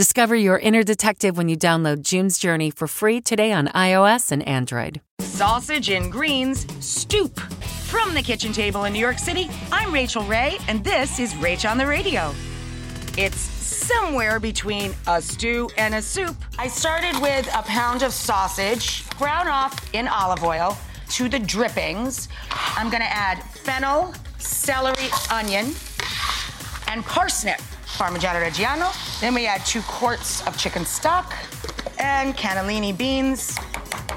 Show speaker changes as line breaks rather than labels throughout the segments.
Discover your inner detective when you download June's Journey for free today on iOS and Android.
Sausage and greens, stoup. From the kitchen table in New York City, I'm Rachael Ray, and this is Rach on the Radio. It's somewhere between a stew and a soup. I started with a pound of sausage, brown off in olive oil, to the drippings. I'm gonna add fennel, celery, onion, and parsnip. Parmigiano Reggiano. Then we add two quarts of chicken stock and cannellini beans.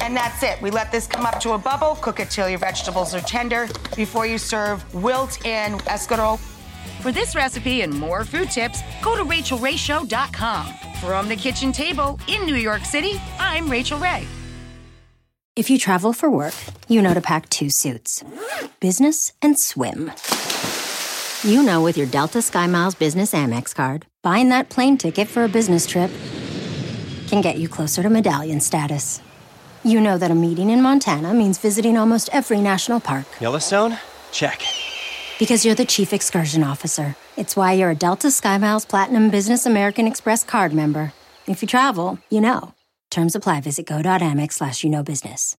And that's it. We let this come up to a bubble, cook it till your vegetables are tender before you serve wilt in escarole. For this recipe and more food tips, go to rachaelrayshow.com. From the kitchen table in New York City, I'm Rachael Ray.
If you travel for work, you know to pack two suits business and swim. You know, with your Delta SkyMiles Business Amex card, buying that plane ticket for a business trip can get you closer to medallion status. You know that a meeting in Montana means visiting almost every national park.
Yellowstone? Check.
Because you're the chief excursion officer. It's why you're a Delta SkyMiles Platinum Business American Express card member. If you travel, you know. Terms apply. Visit go.amex slash you know business.